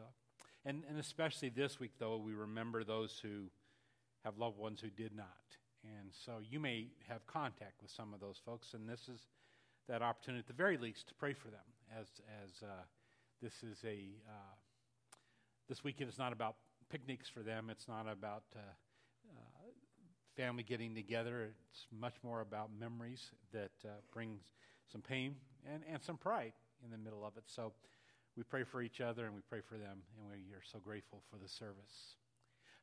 So, and, and especially this week, though, we remember those who have loved ones who did not. And so you may have contact with some of those folks, and this is that opportunity, at the very least, to pray for them as, as uh, this is a, uh, this weekend is not about picnics for them. It's not about uh, uh, family getting together. It's much more about memories that uh, brings some pain and, and some pride in the middle of it. So we pray for each other and we pray for them, and we are so grateful for the service.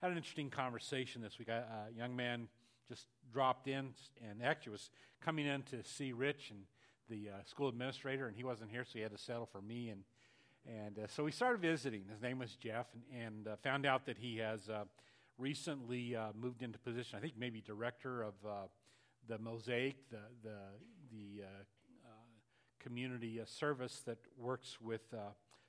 I had an interesting conversation this week. A young man just dropped in and actually was coming in to see Rich and the uh, school administrator, and he wasn't here, so he had to settle for me. And, and uh, so we started visiting. His name was Jeff, and, and uh, found out that he has uh, recently uh, moved into position, I think maybe director of uh, the Mosaic, the, the, the community service that works with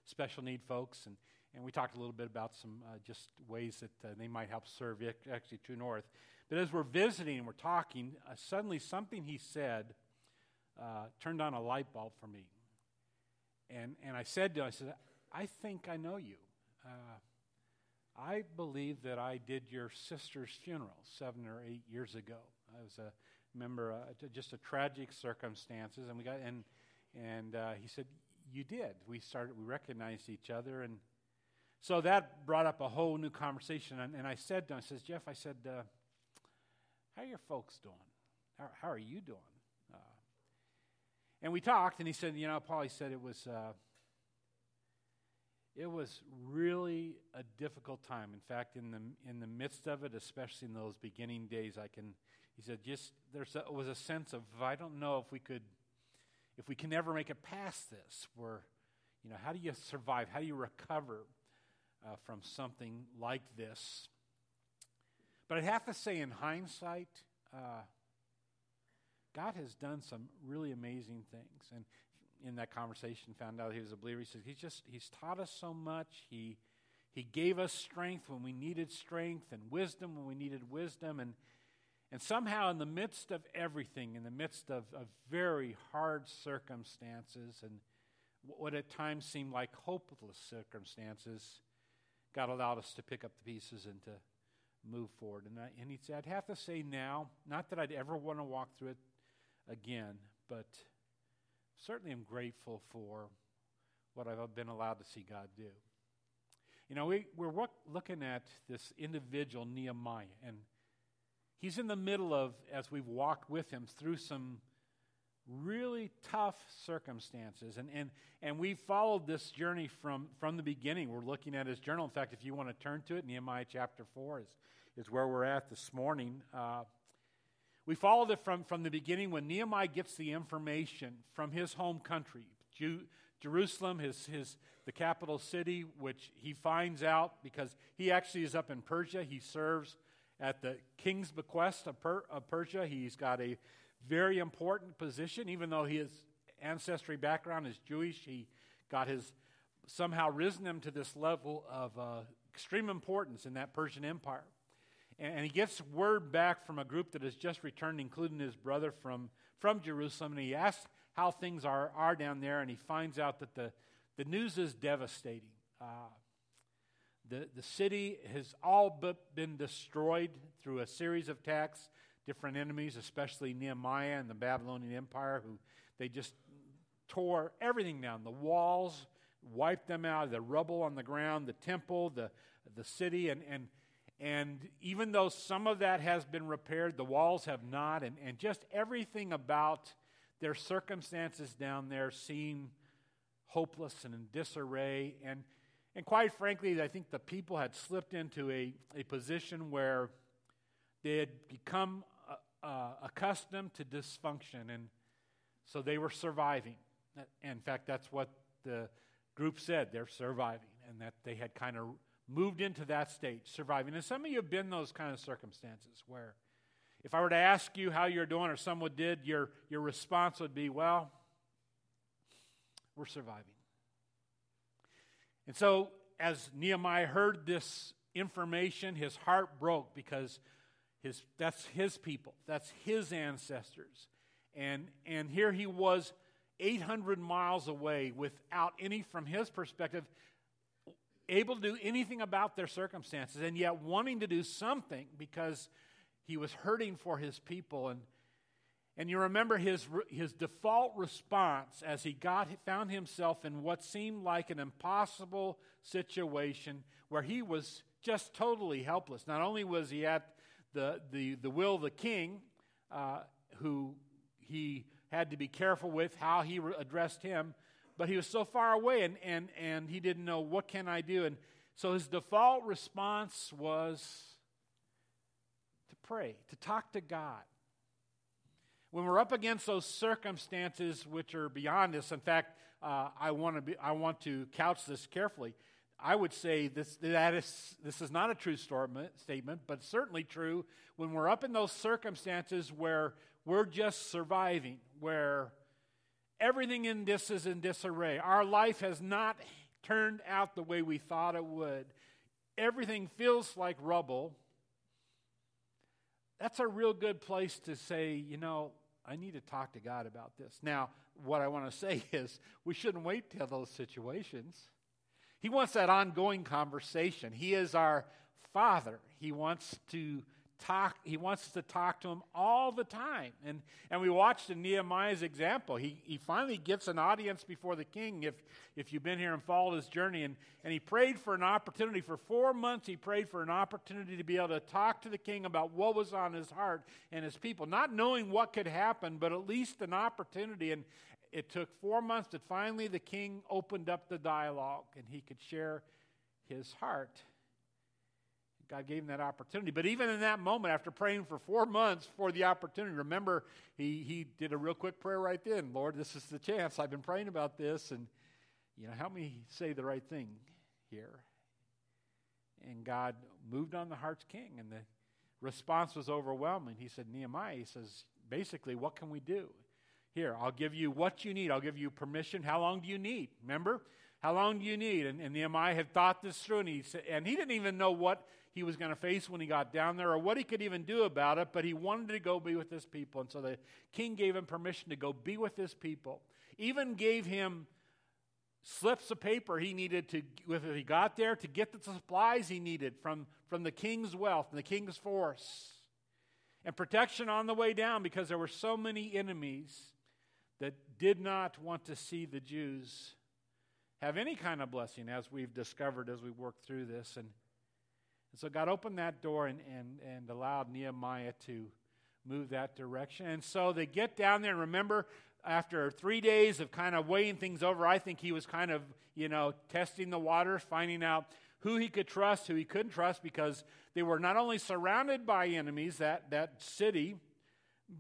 special need folks. And, and we talked a little bit about some just ways that they might help serve actually True North. But as we're visiting and we're talking, suddenly something he said – uh, turned on a light bulb for me. And, and I said to him, I said, I think I know you. Uh, I believe that I did your sister's funeral seven or eight years ago. I was a member, uh, just a tragic circumstances, and we got and and uh, he said, "You did." We started, we recognized each other, and so that brought up a whole new conversation. And, and I said to him, "I says Jeff, I said, uh, how are your folks doing? How, how are you doing?" And we talked, and he said, you know, Paul, he said it was, uh, it was really a difficult time. In fact, in the in the midst of it, especially in those beginning days, I can. He said, just there was a sense of I don't know if we could, if we can never make it past this. Where, you know, how do you survive? How do you recover uh, from something like this? But I'd have to say, in hindsight. Uh, God has done some really amazing things. And in that conversation, found out he was a believer. He says, He's just, He's taught us so much. He, he gave us strength when we needed strength and wisdom when we needed wisdom. And, and somehow, in the midst of everything, in the midst of, of very hard circumstances and what at times seemed like hopeless circumstances, God allowed us to pick up the pieces and to move forward. And, I, and he said, I'd have to say now, not that I'd ever want to walk through it again, but certainly am grateful for what I've been allowed to see God do. You know, we, we're looking at this individual, Nehemiah, and he's in the middle of, as we've walked with him through some really tough circumstances. And, and, and we followed this journey from, from the beginning. We're looking at his journal. In fact, if you want to turn to it, Nehemiah chapter 4 is, is where we're at this morning. Uh, we followed it from, from the beginning when Nehemiah gets the information from his home country, Jew, Jerusalem, his, his, the capital city, which he finds out because he actually is up in Persia. He serves at the king's bequest of, per, of Persia. He's got a very important position, even though his ancestry background is Jewish. He got his somehow risen him to this level of uh, extreme importance in that Persian Empire. And he gets word back from a group that has just returned, including his brother from, from Jerusalem. And he asks how things are, are down there, and he finds out that the, the news is devastating. Uh, the, the city has all but been destroyed through a series of attacks, different enemies, especially Nehemiah and the Babylonian Empire, who they just tore everything down the walls, wiped them out, the rubble on the ground, the temple, the, the city, and, and and even though some of that has been repaired, the walls have not, and, and just everything about their circumstances down there seem hopeless and in disarray. And, and quite frankly, I think the people had slipped into a, a position where they had become uh, uh, accustomed to dysfunction, and so they were surviving. In fact, that's what the group said they're surviving, and that they had kind of moved into that stage, surviving. And some of you have been those kind of circumstances where if I were to ask you how you're doing or someone did, your, your response would be, well, we're surviving. And so, as Nehemiah heard this information, his heart broke because his, that's his people, that's his ancestors. And, and here he was 800 miles away without any, from his perspective, able to do anything about their circumstances and yet wanting to do something because he was hurting for his people. And, and you remember his, his default response as he got, found himself in what seemed like an impossible situation where he was just totally helpless. Not only was he at the, the, the will of the king, uh, who he had to be careful with how he re- addressed him, but he was so far away and, and, and he didn't know what can I do. And so his default response was to pray, to talk to God. When we're up against those circumstances which are beyond us, in fact, uh, I, want to be, I want to couch this carefully. I would say this, that is, this is not a true statement, but certainly true when we're up in those circumstances where we're just surviving, where everything in this is in disarray. Our life has not turned out the way we thought it would. Everything feels like rubble. That's a real good place to say, you know, I need to talk to God about this. Now, what I want to say is we shouldn't wait till those situations. He wants that ongoing conversation. He is our Father. He wants to talk, he wants us to talk to him all the time. And, and we watched in Nehemiah's example. He, he finally gets an audience before the king, if, if you've been here and followed his journey. And, and he prayed for an opportunity. For four months, he prayed for an opportunity to be able to talk to the king about what was on his heart and his people, not knowing what could happen, but at least an opportunity. And it took four months that finally the king opened up the dialogue and he could share his heart. God gave him that opportunity. But even in that moment, after praying for four months for the opportunity, remember, he, he did a real quick prayer right then Lord, this is the chance. I've been praying about this, and, you know, help me say the right thing here. And God moved on the heart's king, and the response was overwhelming. He said, Nehemiah, he says, basically, what can we do? Here, I'll give you what you need. I'll give you permission. How long do you need? Remember? How long do you need? And, and Nehemiah had thought this through, and he, said, and he didn't even know what he was going to face when he got down there or what he could even do about it, but he wanted to go be with his people. And so the king gave him permission to go be with his people, even gave him slips of paper he needed to, if he got there, to get the supplies he needed from, from the king's wealth and the king's force. And protection on the way down because there were so many enemies that did not want to see the Jews have any kind of blessing, as we've discovered as we work through this. And and so God opened that door and, and, and allowed Nehemiah to move that direction. And so they get down there, and remember, after three days of kind of weighing things over, I think he was kind of, you know, testing the waters, finding out who he could trust, who he couldn't trust, because they were not only surrounded by enemies, that, that city,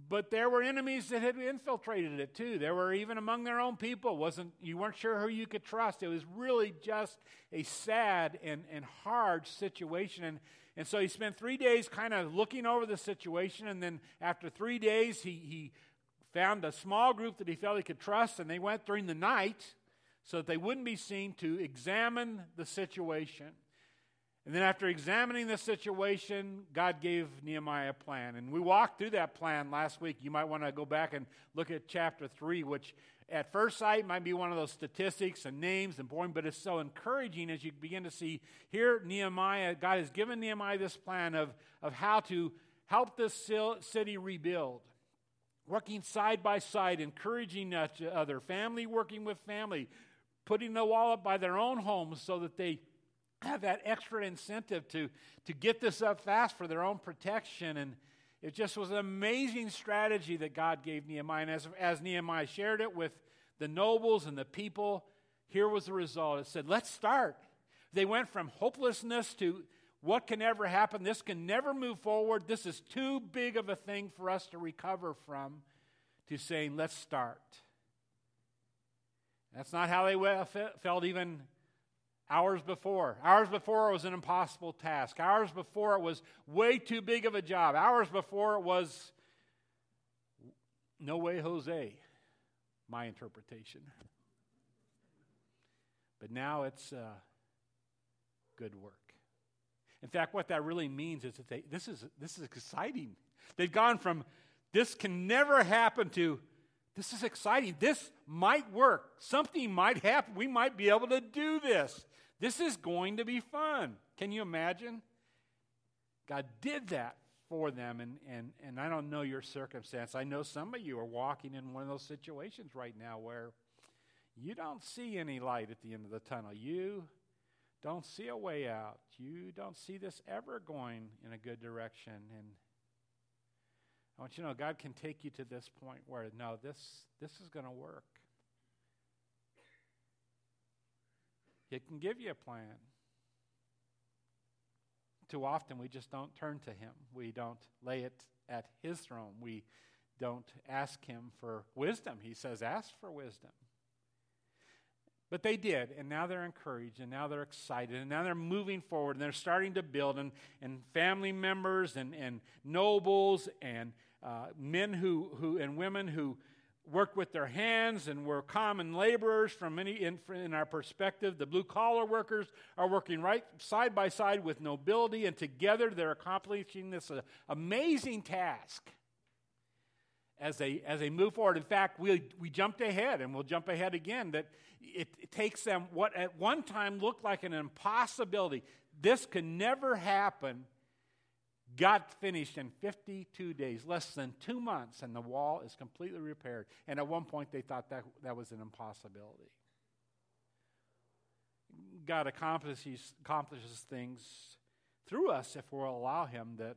but there were enemies that had infiltrated it too. There were even among their own people. wasn't You weren't sure who you could trust. It was really just a sad and, and hard situation. And, and so he spent three days kind of looking over the situation. And then after three days, he, he found a small group that he felt he could trust. And they went during the night so that they wouldn't be seen to examine the situation. And then, after examining the situation, God gave Nehemiah a plan. And we walked through that plan last week. You might want to go back and look at chapter 3, which at first sight might be one of those statistics and names and boring, but it's so encouraging as you begin to see here Nehemiah, God has given Nehemiah this plan of, of how to help this city rebuild. Working side by side, encouraging each other, family working with family, putting the wall up by their own homes so that they have that extra incentive to, to get this up fast for their own protection. And it just was an amazing strategy that God gave Nehemiah. And as, as Nehemiah shared it with the nobles and the people, here was the result. It said, let's start. They went from hopelessness to what can ever happen? This can never move forward. This is too big of a thing for us to recover from, to saying, let's start. That's not how they felt even Hours before. Hours before it was an impossible task. Hours before it was way too big of a job. Hours before it was no way, Jose, my interpretation. But now it's uh, good work. In fact, what that really means is that they, this, is, this is exciting. They've gone from this can never happen to this is exciting. This might work. Something might happen. We might be able to do this. This is going to be fun. Can you imagine? God did that for them, and, and, and I don't know your circumstance. I know some of you are walking in one of those situations right now where you don't see any light at the end of the tunnel. You don't see a way out. You don't see this ever going in a good direction. And I want you to know God can take you to this point where, no, this, this is going to work. It can give you a plan. Too often we just don't turn to Him. We don't lay it at His throne. We don't ask Him for wisdom. He says, ask for wisdom. But they did, and now they're encouraged, and now they're excited, and now they're moving forward, and they're starting to build, and, and family members, and, and nobles, and uh, men who, who, and women who worked with their hands and were common laborers from many in, in our perspective. The blue collar workers are working right side by side with nobility and together they're accomplishing this uh, amazing task. As they as they move forward. In fact we we jumped ahead and we'll jump ahead again that it, it takes them what at one time looked like an impossibility. This could never happen got finished in 52 days, less than two months, and the wall is completely repaired. And at one point, they thought that, that was an impossibility. God accomplishes, accomplishes things through us if we'll allow Him that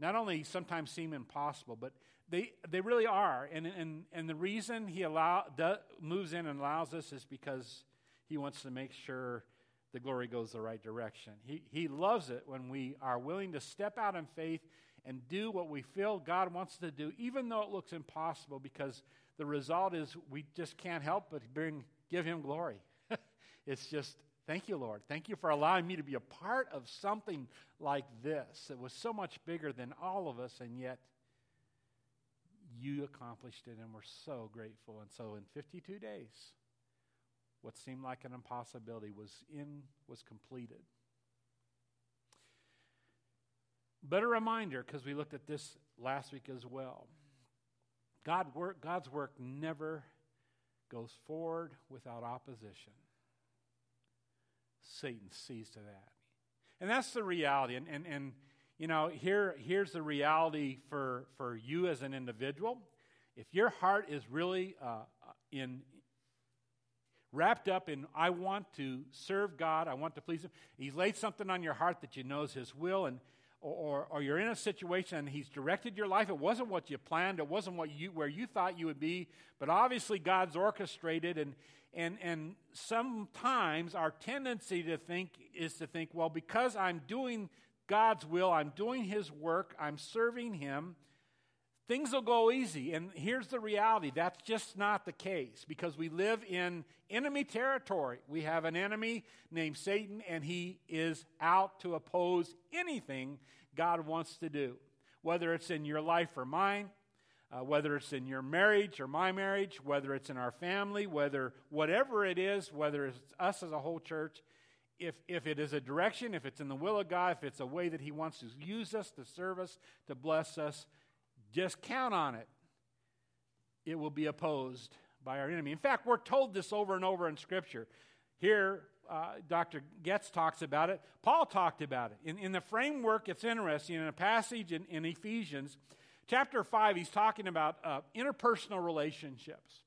not only sometimes seem impossible, but they, they really are. And, and, and the reason He allow, does, moves in and allows us is because He wants to make sure the glory goes the right direction. He, he loves it when we are willing to step out in faith and do what we feel God wants to do, even though it looks impossible, because the result is we just can't help but bring, give Him glory. it's just, thank you, Lord. Thank you for allowing me to be a part of something like this. It was so much bigger than all of us, and yet you accomplished it, and we're so grateful. And so in 52 days, what seemed like an impossibility was in was completed. But a reminder, because we looked at this last week as well. God work, God's work never goes forward without opposition. Satan sees to that. And that's the reality. And, and, and you know, here, here's the reality for, for you as an individual. If your heart is really uh, in, wrapped up in, I want to serve God, I want to please Him. He's laid something on your heart that you know is His will, and or, or you're in a situation and He's directed your life. It wasn't what you planned, it wasn't what you, where you thought you would be, but obviously God's orchestrated. And, and, and sometimes our tendency to think is to think, well, because I'm doing God's will, I'm doing His work, I'm serving Him things will go easy. And here's the reality that's just not the case because we live in enemy territory. We have an enemy named Satan, and he is out to oppose anything God wants to do, whether it's in your life or mine. Uh, whether it's in your marriage or my marriage, whether it's in our family, whether whatever it is, whether it's us as a whole church, if, if it is a direction, if it's in the will of God, if it's a way that He wants to use us to serve us, to bless us, just count on it. It will be opposed by our enemy. In fact, we're told this over and over in Scripture. Here, uh, Dr. Getz talks about it. Paul talked about it. In, in the framework, it's interesting. In a passage in, in Ephesians, chapter 5, he's talking about uh, interpersonal relationships.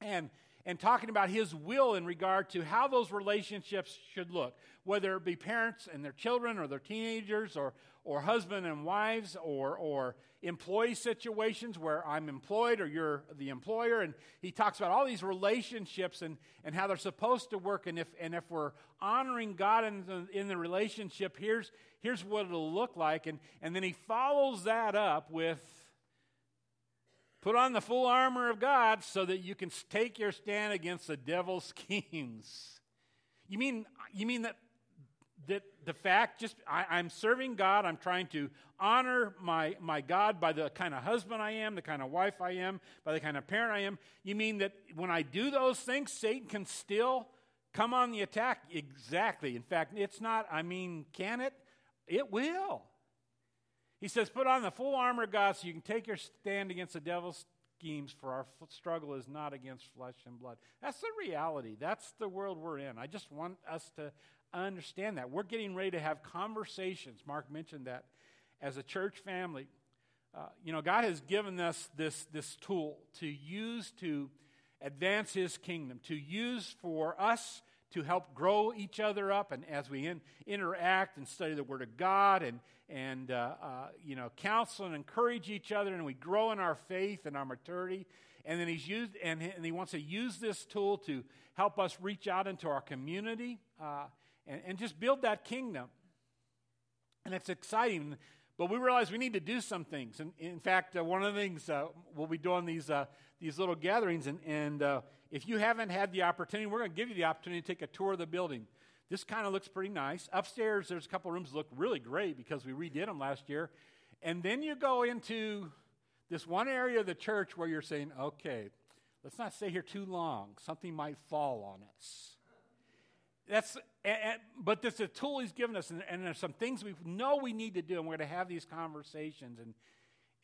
And and talking about his will in regard to how those relationships should look, whether it be parents and their children or their teenagers or, or husband and wives or, or employee situations where I'm employed or you're the employer. And he talks about all these relationships and, and how they're supposed to work. And if, and if we're honoring God in the, in the relationship, here's, here's what it'll look like. And, and then he follows that up with put on the full armor of God so that you can take your stand against the devil's schemes. You mean, you mean that that the fact just I, am serving God, I'm trying to honor my, my God by the kind of husband I am, the kind of wife I am, by the kind of parent I am. You mean that when I do those things, Satan can still come on the attack? Exactly. In fact, it's not, I mean, can it? It will. He says, put on the full armor of God so you can take your stand against the devil's schemes, for our struggle is not against flesh and blood. That's the reality. That's the world we're in. I just want us to understand that. We're getting ready to have conversations. Mark mentioned that as a church family. Uh, you know, God has given us this, this tool to use to advance His kingdom, to use for us to help grow each other up. And as we in, interact and study the Word of God and, and uh, uh, you know, counsel and encourage each other, and we grow in our faith and our maturity. And then He's used, and he, and he wants to use this tool to help us reach out into our community uh, and, and just build that kingdom. And it's exciting. But we realize we need to do some things. And in fact, uh, one of the things uh, we'll be doing these, uh, these little gatherings, and, and if you haven't had the opportunity, we're going to give you the opportunity to take a tour of the building. This kind of looks pretty nice. Upstairs, there's a couple rooms that look really great because we redid them last year. And then you go into this one area of the church where you're saying, okay, let's not stay here too long. Something might fall on us that's but this is a tool he's given us and, and, there's some things we know we need to do and we're going to have these conversations and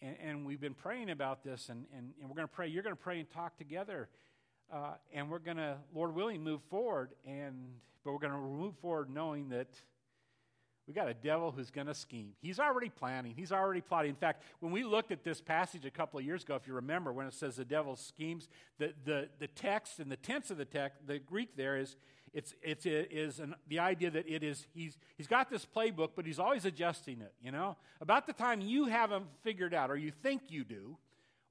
and, and we've been praying about this and, and, and we're going to pray you're going to pray and talk together uh, and we're going to lord willing move forward and but we're going to move forward knowing that we got a devil who's going to scheme. He's already planning. He's already plotting. In fact, when we looked at this passage a couple of years ago, if you remember, when it says the devil schemes, the, the, the text and the tense of the text, the Greek there is it's, it's, it is an, the idea that it is, he's, he's got this playbook, but he's always adjusting it, you know? About the time you haven't figured out, or you think you do,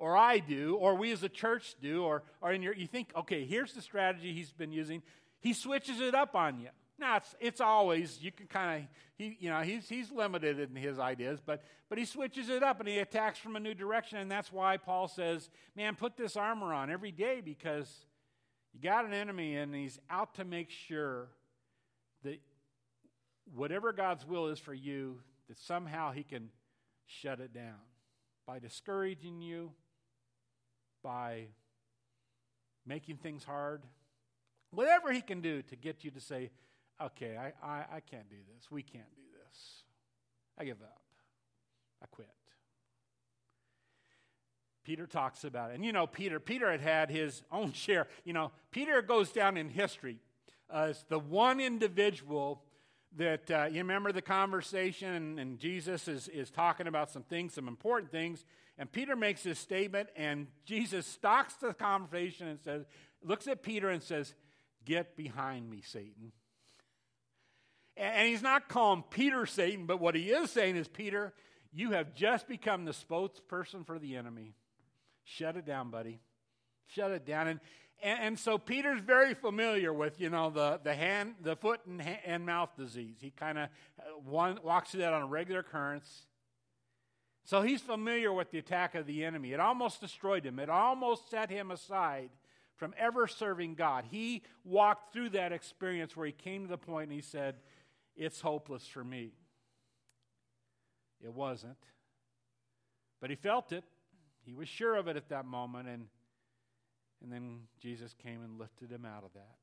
or I do, or we as a church do, or, or in your, you think, okay, here's the strategy he's been using. He switches it up on you. Now, it's, it's always, you can kind of, he, you know, he's, he's limited in his ideas, but, but he switches it up and he attacks from a new direction. And that's why Paul says, man, put this armor on every day because you got an enemy, and he's out to make sure that whatever God's will is for you, that somehow he can shut it down by discouraging you, by making things hard, whatever he can do to get you to say, okay, I, I, I can't do this. We can't do this. I give up. I quit. Peter talks about it. And you know, Peter, Peter had had his own share. You know, Peter goes down in history as the one individual that, uh, you remember the conversation, and, and Jesus is, is talking about some things, some important things. And Peter makes this statement, and Jesus stocks the conversation and says, looks at Peter and says, Get behind me, Satan. And he's not calling Peter Satan, but what he is saying is, Peter, you have just become the spokesperson for the enemy. Shut it down, buddy. Shut it down. And, and, and so Peter's very familiar with, you know, the, the hand, the foot and, and mouth disease. He kind of uh, walks through that on a regular occurrence. So he's familiar with the attack of the enemy. It almost destroyed him. It almost set him aside from ever serving God. He walked through that experience where he came to the point and he said, It's hopeless for me. It wasn't. But he felt it. He was sure of it at that moment, and, and then Jesus came and lifted him out of that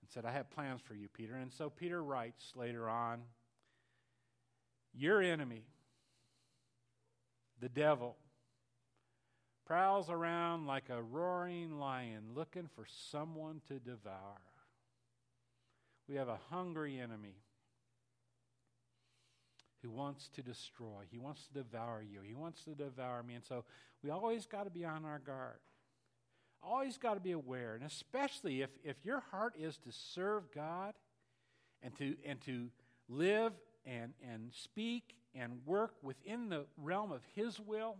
and said, I have plans for you, Peter. And so Peter writes later on, Your enemy, the devil, prowls around like a roaring lion looking for someone to devour. We have a hungry enemy who wants to destroy. He wants to devour you. He wants to devour me. And so we always got to be on our guard. Always got to be aware. And especially if, if your heart is to serve God and to, and to live and, and speak and work within the realm of His will,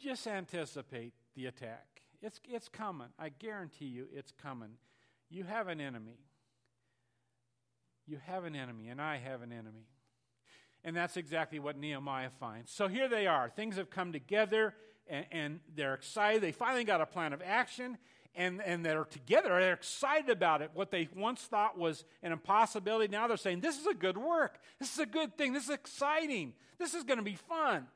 just anticipate the attack. It's, it's coming. I guarantee you it's coming. You have an enemy. You have an enemy, and I have an enemy. And that's exactly what Nehemiah finds. So here they are. Things have come together and, and, they're excited. They finally got a plan of action and, and they're together. They're excited about it. What they once thought was an impossibility, now they're saying, This is a good work. This is a good thing. This is exciting. This is going to be fun.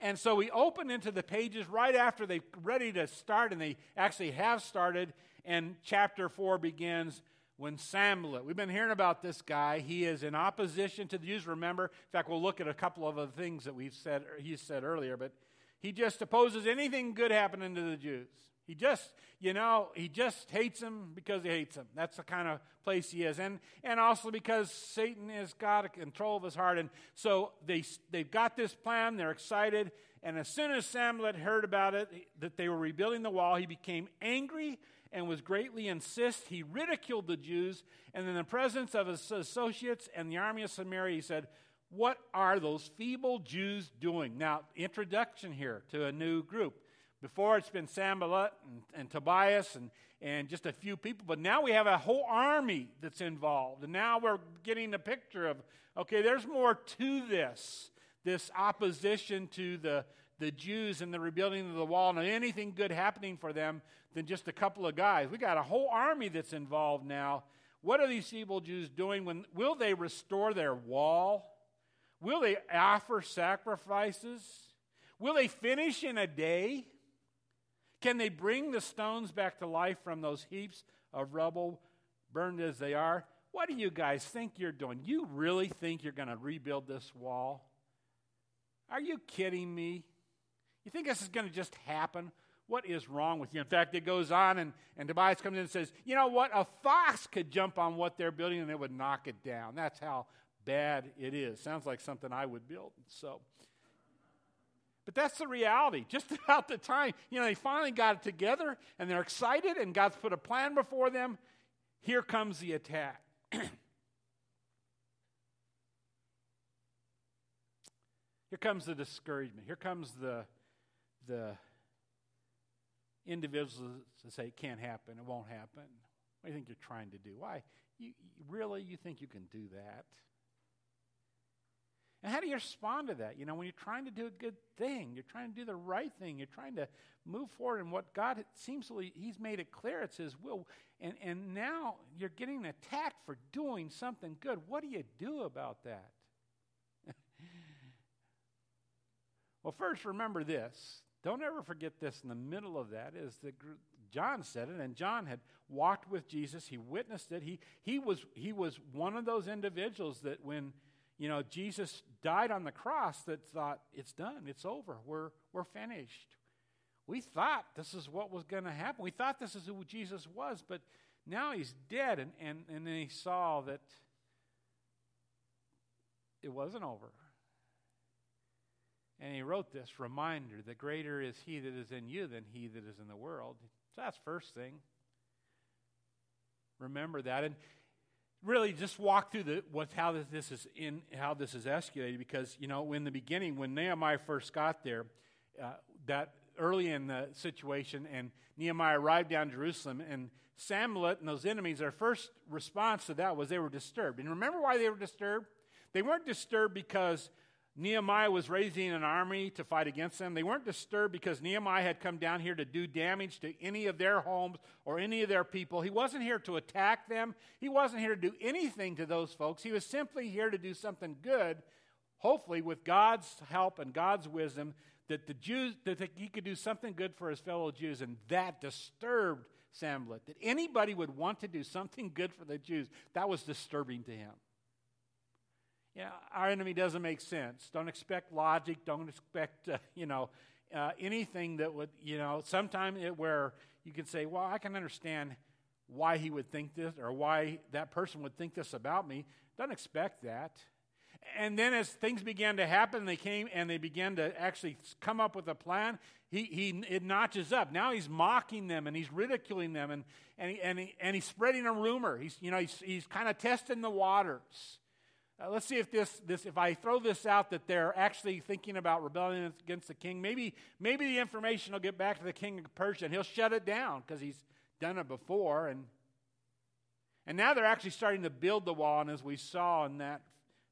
And so we open into the pages right after they're ready to start, and they actually have started. And chapter 4 begins when Sanballat, we've been hearing about this guy. He is in opposition to the Jews. Remember, in fact, we'll look at a couple of other things that we've said, he said earlier, but He just opposes anything good happening to the Jews. He just, you know, he just hates them because he hates them. That's the kind of place he is. And, and also because Satan has got control of his heart. And so they, they've got this plan, they're excited. And as soon as Sanballat heard about it, that they were rebuilding the wall, he became angry and was greatly incensed. He ridiculed the Jews. And in the presence of his associates and the army of Samaria, he said, What are those feeble Jews doing? Now, introduction here to a new group. Before it's been Sanballat and, and Tobias and, and just a few people, but now we have a whole army that's involved. And now we're getting a picture of okay, there's more to this this opposition to the, the Jews and the rebuilding of the wall and anything good happening for them than just a couple of guys. We got a whole army that's involved now. What are these evil Jews doing? When, will they restore their wall? Will they offer sacrifices? Will they finish in a day? Can they bring the stones back to life from those heaps of rubble, burned as they are? What do you guys think you're doing? You really think you're going to rebuild this wall? Are you kidding me? You think this is going to just happen? What is wrong with you? In fact, it goes on, and, and Tobias comes in and says, You know what? A fox could jump on what they're building and it would knock it down. That's how bad it is. Sounds like something I would build. So, but that's the reality. Just about the time, you know, they finally got it together and they're excited and God's put a plan before them. Here comes the attack. Here comes the discouragement. Here comes the, the individuals that say it can't happen, it won't happen. What do you think you're trying to do? Why? You, really, you think you can do that? And how do you respond to that? You know, when you're trying to do a good thing, you're trying to do the right thing, you're trying to move forward in what God seems to, He's made it clear it's His will. And, and now you're getting attacked for doing something good. What do you do about that? well, first, remember this. Don't ever forget this in the middle of that is that John said it, and John had walked with Jesus. He witnessed it. He, he, was, he was one of those individuals that when you know, Jesus died on the cross that thought, it's done, it's over, we're, we're finished. We thought this is what was going to happen. We thought this is who Jesus was, but now he's dead. And, and, and then he saw that it wasn't over. And he wrote this reminder that greater is he that is in you than he that is in the world. So that's first thing. Remember that. And really just walk through the what how this is in how this is escalated because you know in the beginning when Nehemiah first got there, uh, that early in the situation and Nehemiah arrived down Jerusalem and Sanballat and those enemies, their first response to that was they were disturbed. And remember why they were disturbed? They weren't disturbed because Nehemiah was raising an army to fight against them. They weren't disturbed because Nehemiah had come down here to do damage to any of their homes or any of their people. He wasn't here to attack them. He wasn't here to do anything to those folks. He was simply here to do something good, hopefully with God's help and God's wisdom, that the Jews that he could do something good for his fellow Jews, and that disturbed Sanballat. That anybody would want to do something good for the Jews, that was disturbing to him. You know, our enemy doesn't make sense. Don't expect logic. Don't expect, uh, you know, uh, anything that would, you know, sometime where you can say, well, I can understand why he would think this or why that person would think this about me. Don't expect that. And then as things began to happen, they came and they began to actually come up with a plan. He, he it notches up. Now he's mocking them and he's ridiculing them and, and, he, and, he, and he's spreading a rumor. He's, you know, he's, he's kind of testing the waters. Uh, let's see if this, this if I throw this out that they're actually thinking about rebellion against the king. Maybe maybe the information will get back to the king of Persia and he'll shut it down because he's done it before and and now they're actually starting to build the wall. And as we saw in that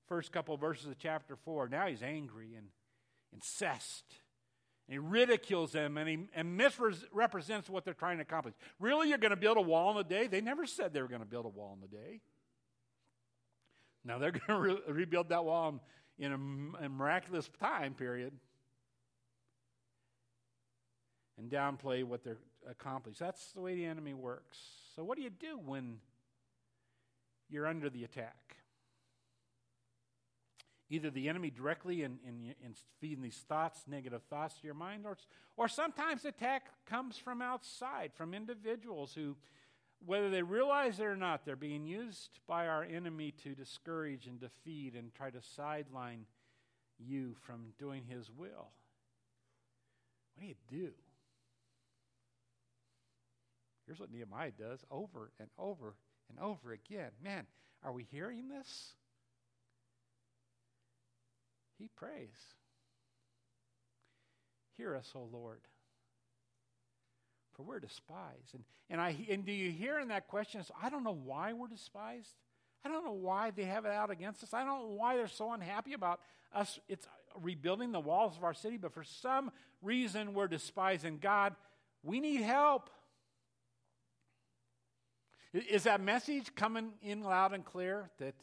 first couple of verses of chapter four, now he's angry and incensed. And he ridicules them and he and misrepresents what they're trying to accomplish. Really, you're going to build a wall in a day? They never said they were going to build a wall in a day. Now they're going to re- rebuild that wall in a, a miraculous time period and downplay what they're accomplished. That's the way the enemy works. So, what do you do when you're under the attack? either the enemy directly in, in, in feeding these thoughts, negative thoughts to your mind, or, or sometimes attack comes from outside, from individuals who, whether they realize it or not, they're being used by our enemy to discourage and defeat and try to sideline you from doing his will. What do you do? Here's what Nehemiah does over and over and over again. Man, are we hearing this? He prays. Hear us, O Lord, for we're despised. And, and, I, and do you hear in that question, I don't know why we're despised. I don't know why they have it out against us. I don't know why they're so unhappy about us. It's rebuilding the walls of our city, but for some reason we're despising God. We need help. Is that message coming in loud and clear that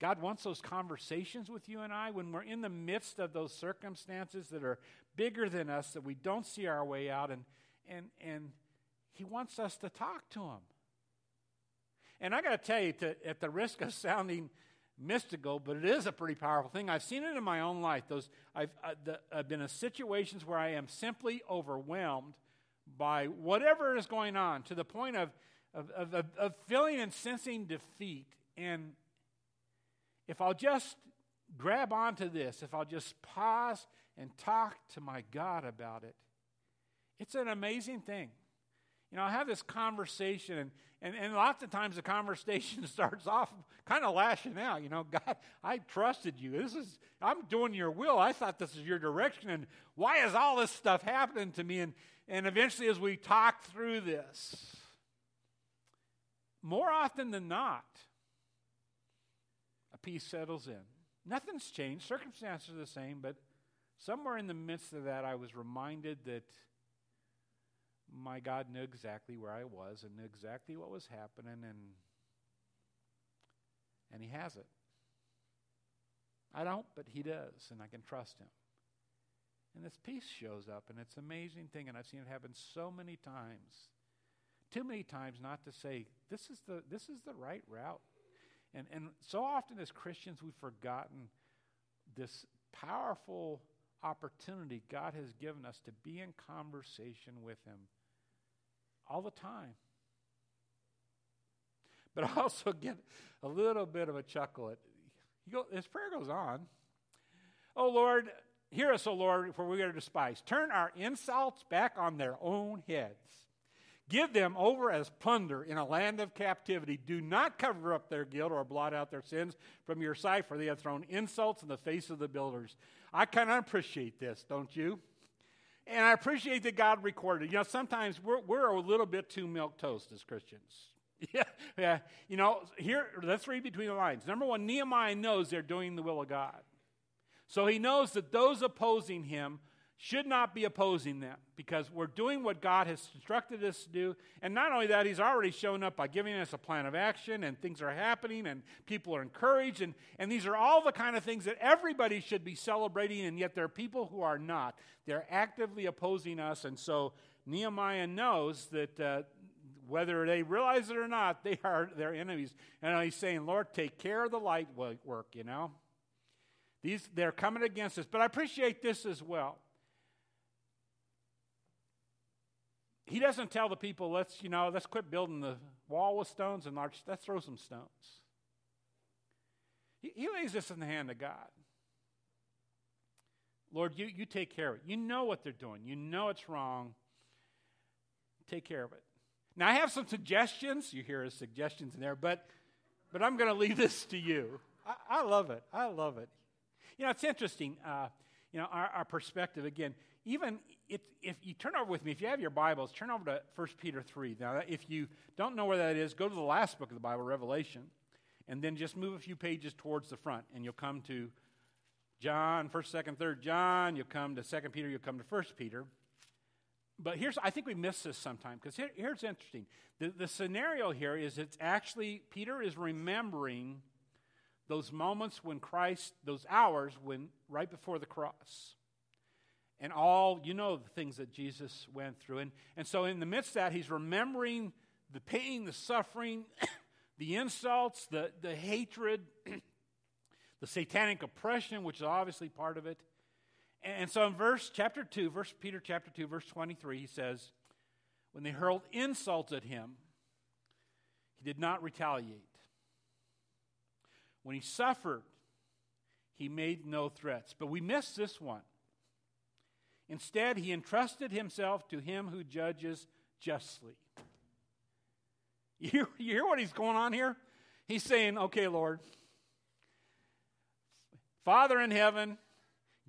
God wants those conversations with you and I when we're in the midst of those circumstances that are bigger than us, that we don't see our way out, and, and, and He wants us to talk to Him. And I got to tell you, to, at the risk of sounding mystical, but it is a pretty powerful thing. I've seen it in my own life. Those I've, uh, the, I've been in situations where I am simply overwhelmed by whatever is going on to the point of, of, of, of feeling and sensing defeat. And if I'll just grab onto this, if I'll just pause and talk to my God about it, it's an amazing thing. You know, I have this conversation, and, and, and lots of times the conversation starts off kind of lashing out. You know, God, I trusted you. This is, I'm doing your will. I thought this is your direction, and why is all this stuff happening to me? And, and eventually, as we talk through this, more often than not, a peace settles in. Nothing's changed. Circumstances are the same, but somewhere in the midst of that, I was reminded that my God knew exactly where I was and knew exactly what was happening, and and He has it. I don't, but He does, and I can trust Him. And this peace shows up, and it's an amazing thing, and I've seen it happen so many times. Too many times not to say, this is the, this is the right route. And, and so often as Christians, we've forgotten this powerful opportunity God has given us to be in conversation with Him all the time. But I also get a little bit of a chuckle at go, his prayer goes on. Oh Lord, hear us, O Lord, for we are despised. Turn our insults back on their own heads. Give them over as plunder in a land of captivity. Do not cover up their guilt or blot out their sins from your sight, for they have thrown insults in the face of the builders. I kind of appreciate this, don't you? And I appreciate that God recorded. You know, sometimes we're, we're a little bit too milk toast as Christians. Yeah, yeah. You know, here, let's read between the lines. Number one, Nehemiah knows they're doing the will of God. So he knows that those opposing him should not be opposing them because we're doing what God has instructed us to do. And not only that, He's already shown up by giving us a plan of action, and things are happening, and people are encouraged. And, and these are all the kind of things that everybody should be celebrating, and yet there are people who are not. They're actively opposing us. And so Nehemiah knows that. Uh, whether they realize it or not, they are their enemies. And he's saying, Lord, take care of the light work, you know. These, they're coming against us. But I appreciate this as well. He doesn't tell the people, let's, you know, let's quit building the wall with stones and let's, let's throw some stones. He, he lays this in the hand of God. Lord, you, you take care of it. You know what they're doing. You know it's wrong. Take care of it. Now, I have some suggestions. You hear his suggestions in there, but, but I'm going to leave this to you. I, I, love it. I love it. You know, it's interesting. Uh, you know, our, our perspective, again, even it, if you turn over with me, if you have your Bibles, turn over to 1 Peter 3. Now, if you don't know where that is, go to the last book of the Bible, Revelation, and then just move a few pages towards the front, and you'll come to John, 1st, 2nd, 3rd John, you'll come to 2nd Peter, you'll come to 1st Peter. But here's, I think we miss this sometime, because here, here's interesting. The, the scenario here is it's actually, Peter is remembering those moments when Christ, those hours when, right before the cross and all, you know, the things that Jesus went through. And, and so, in the midst of that, he's remembering the pain, the suffering, the insults, the, the hatred, the satanic oppression, which is obviously part of it. And so in verse chapter 2, verse Peter chapter 2, verse 23, he says, When they hurled insults at him, he did not retaliate. When he suffered, he made no threats. But we miss this one. Instead, he entrusted himself to him who judges justly. You, you hear what he's going on here? He's saying, Okay, Lord, Father in heaven,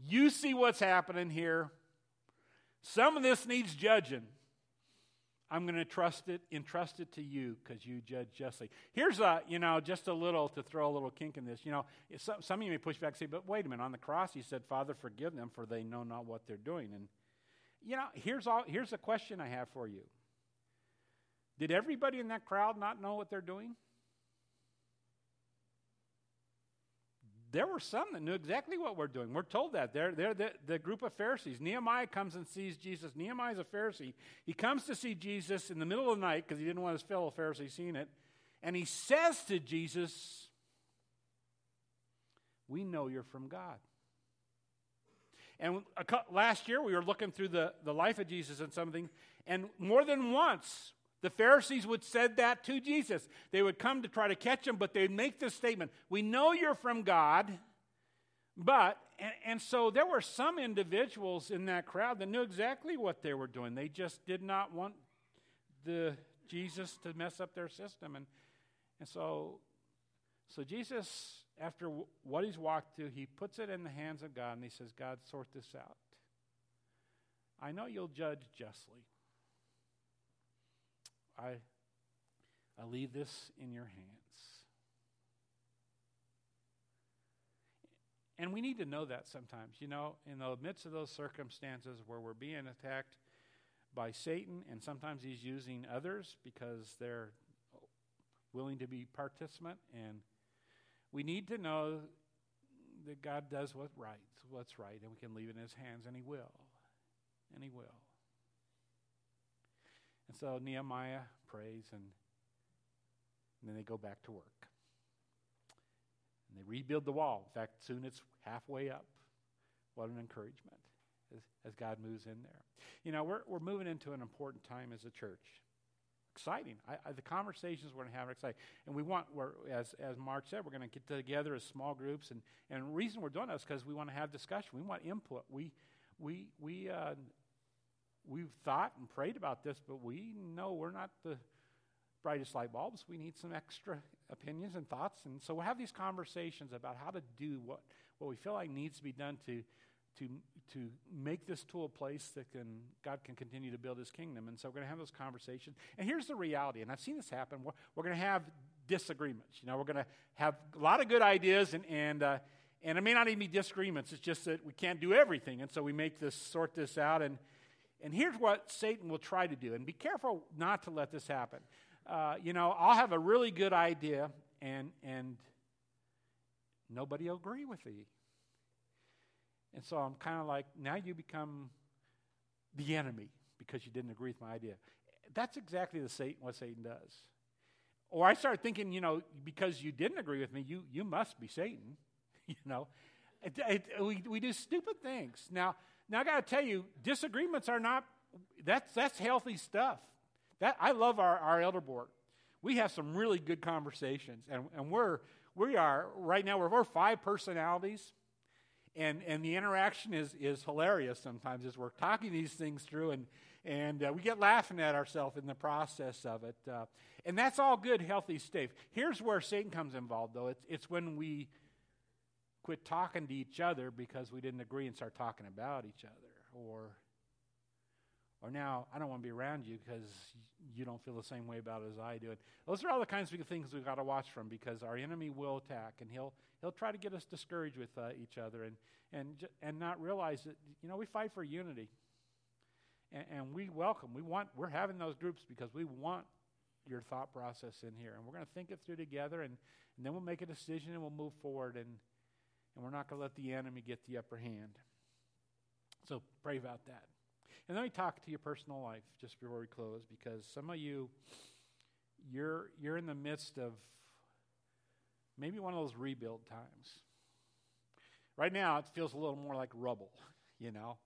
you see what's happening here. Some of this needs judging. I'm going to trust it, entrust it to you because you judge justly. Here's a, you know, just a little to throw a little kink in this. You know, some, some of you may push back and say, but wait a minute, on the cross he said, Father, forgive them for they know not what they're doing. And, you know, here's, all, here's a question I have for you. Did everybody in that crowd not know what they're doing? There were some that knew exactly what we're doing. We're told that. They're, they're the, the group of Pharisees. Nehemiah comes and sees Jesus. Nehemiah's a Pharisee. He comes to see Jesus in the middle of the night because he didn't want his fellow Pharisees seeing it. And he says to Jesus, We know you're from God. And last year we were looking through the, the life of Jesus and something, and more than once the Pharisees would said that to Jesus. They would come to try to catch him, but they'd make this statement We know you're from God, but, and, and, so there were some individuals in that crowd that knew exactly what they were doing. They just did not want the Jesus to mess up their system. And, and so, so Jesus, after w- what he's walked through, he puts it in the hands of God and he says, God, sort this out. I know you'll judge justly. I, I leave this in your hands. And we need to know that sometimes. You know, in the midst of those circumstances where we're being attacked by Satan, and sometimes he's using others because they're willing to be participant, and we need to know that God does what's right, what's right, and we can leave it in his hands, and he will. And he will. And so Nehemiah prays, and, and then they go back to work. And they rebuild the wall. In fact, soon it's halfway up. What an encouragement as, as God moves in there. You know, we're, we're moving into an important time as a church. Exciting. I, I, the conversations we're going to have are exciting. And we want, as, as Mark said, we're going to get together as small groups. And, and the reason we're doing that is because we want to have discussion. We want input. We, we, we uh, we've thought and prayed about this, but we know we're not the brightest light bulbs. We need some extra opinions and thoughts. And so we'll have these conversations about how to do what, what we feel like needs to be done to, to, to make this tool a place that can, God can continue to build his kingdom. And so we're going to have those conversations. And here's the reality, and I've seen this happen. We're, we're going to have disagreements. You know, we're going to have a lot of good ideas, and, and, uh, and it may not even be disagreements. It's just that we can't do everything. And so we make this, sort this out, and and here's what Satan will try to do, and be careful not to let this happen. Uh, you know, I'll have a really good idea, and and nobody will agree with me. And so I'm kind of like, now you become the enemy because you didn't agree with my idea. That's exactly the Satan what Satan does. Or I start thinking, you know, because you didn't agree with me, you you must be Satan. you know, it, it, we we do stupid things. Now now I got to tell you, disagreements are not that's that's healthy stuff. That I love our, our elder board. We have some really good conversations, and, and we're we are right now we're, we're five personalities, and and the interaction is is hilarious sometimes as we're talking these things through, and and uh, we get laughing at ourselves in the process of it, uh, and that's all good, healthy stuff. Here's where Satan comes involved, though. It's it's when we quit talking to each other because we didn't agree and start talking about each other. Or, or now I don't want to be around you because you don't feel the same way about it as I do. And those are all the kinds of things we've got to watch from because our enemy will attack and he'll he'll try to get us discouraged with uh, each other and and and not realize that you know we fight for unity. And, and we welcome. We want. We're having those groups because we want your thought process in here, and we're going to think it through together, and, and then we'll make a decision and we'll move forward. And and we're not going to let the enemy get the upper hand. So pray about that. And let me talk to your personal life just before we close, because some of you, you're, you're in the midst of maybe one of those rebuild times. Right now, it feels a little more like rubble, you know.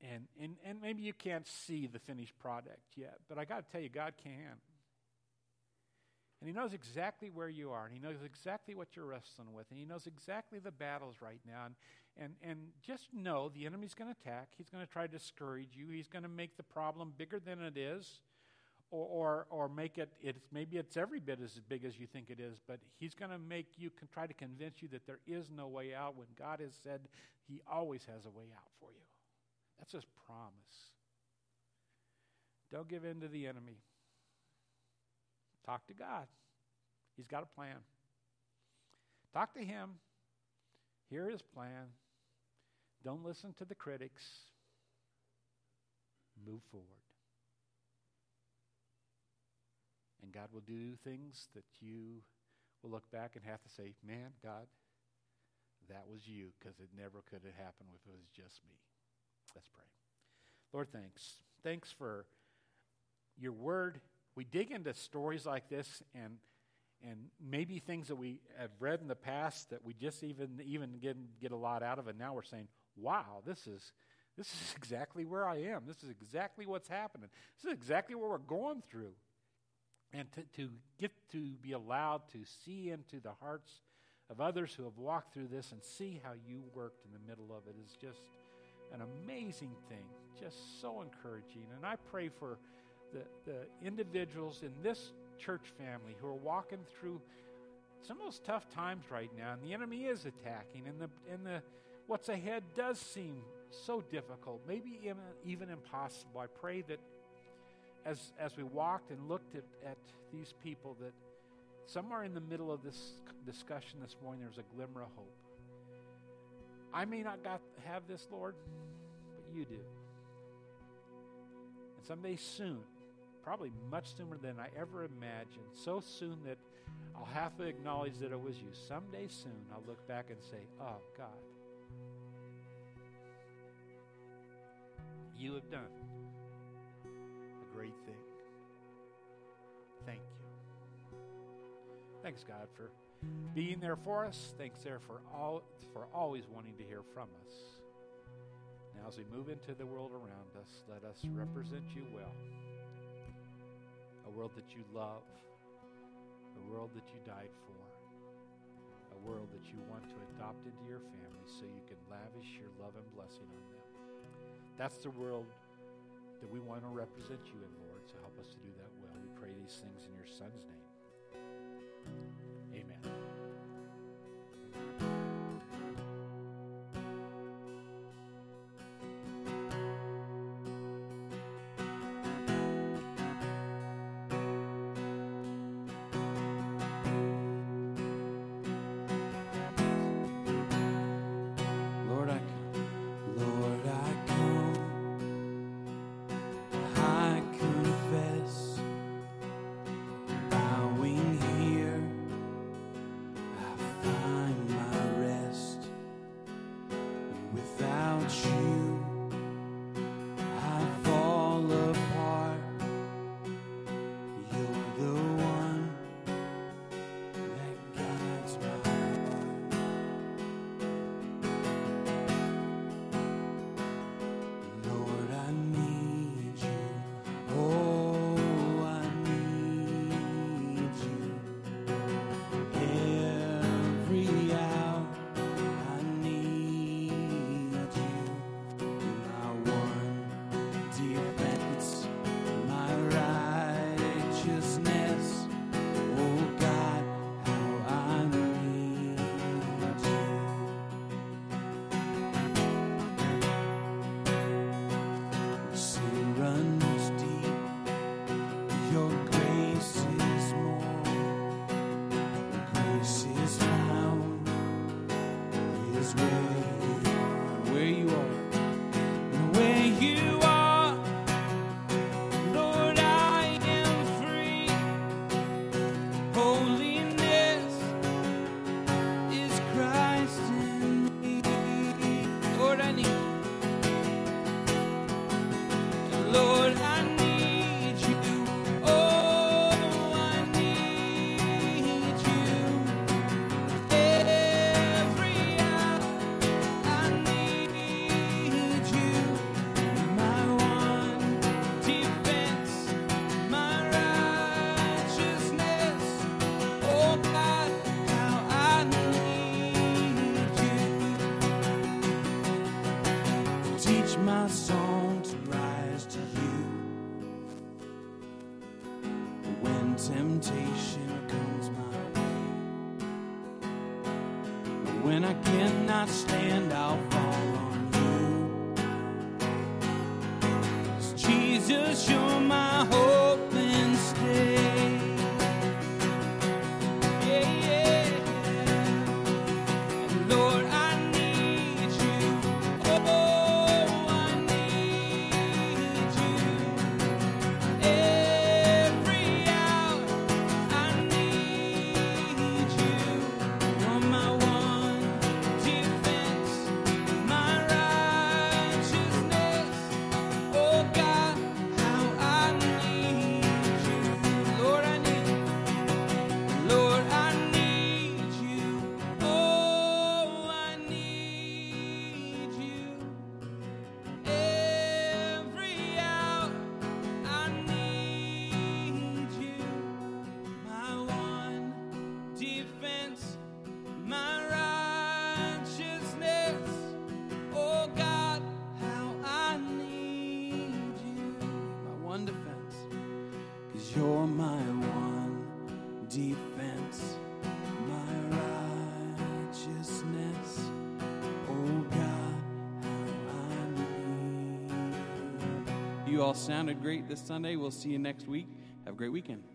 And, and, and maybe you can't see the finished product yet, but I got to tell you, God can. And He knows exactly where you are, and He knows exactly what you're wrestling with, and He knows exactly the battles right now. And, and, and just know the enemy's going to attack. He's going to try to discourage you. He's going to make the problem bigger than it is, or, or, or make it, it's, maybe it's every bit as big as you think it is, but he's going to make you con- try to convince you that there is no way out when God has said He always has a way out for you. That's His promise. Don't give in to the enemy. Talk to God. He's got a plan. Talk to Him. Hear His plan. Don't listen to the critics. Move forward. And God will do things that you will look back and have to say, man, God, that was you, because it never could have happened if it was just me. Let's pray. Lord, thanks. Thanks for your word. We dig into stories like this and and maybe things that we have read in the past that we just even even get, get a lot out of and now we're saying, wow, this is this is exactly where I am. This is exactly what's happening. This is exactly what we're going through. And to, to get to be allowed to see into the hearts of others who have walked through this and see how you worked in the middle of it is just an amazing thing, just so encouraging. And I pray for the, the individuals in this church family who are walking through some of those tough times right now, and the enemy is attacking, and the and the what's ahead does seem so difficult, maybe even, even impossible. I pray that as as we walked and looked at, at these people, that somewhere in the middle of this discussion this morning, there's a glimmer of hope. I may not got, have this, Lord, but you do. And someday soon, probably much sooner than I ever imagined, so soon that I'll have to acknowledge that it was you. Someday soon, I'll look back and say, Oh, God, you have done a great thing. Thank you. Thanks, God, for being there for us. Thanks there for all for always wanting to hear from us. Now, as we move into the world around us, let us represent you well a world that you love, a world that you died for, a world that you want to adopt into your family so you can lavish your love and blessing on them. That's the world that we want to represent you in, Lord. So help us to do that well. We pray these things in your Son's name. bowing sounded great this Sunday. We'll see you next week. Have a great weekend.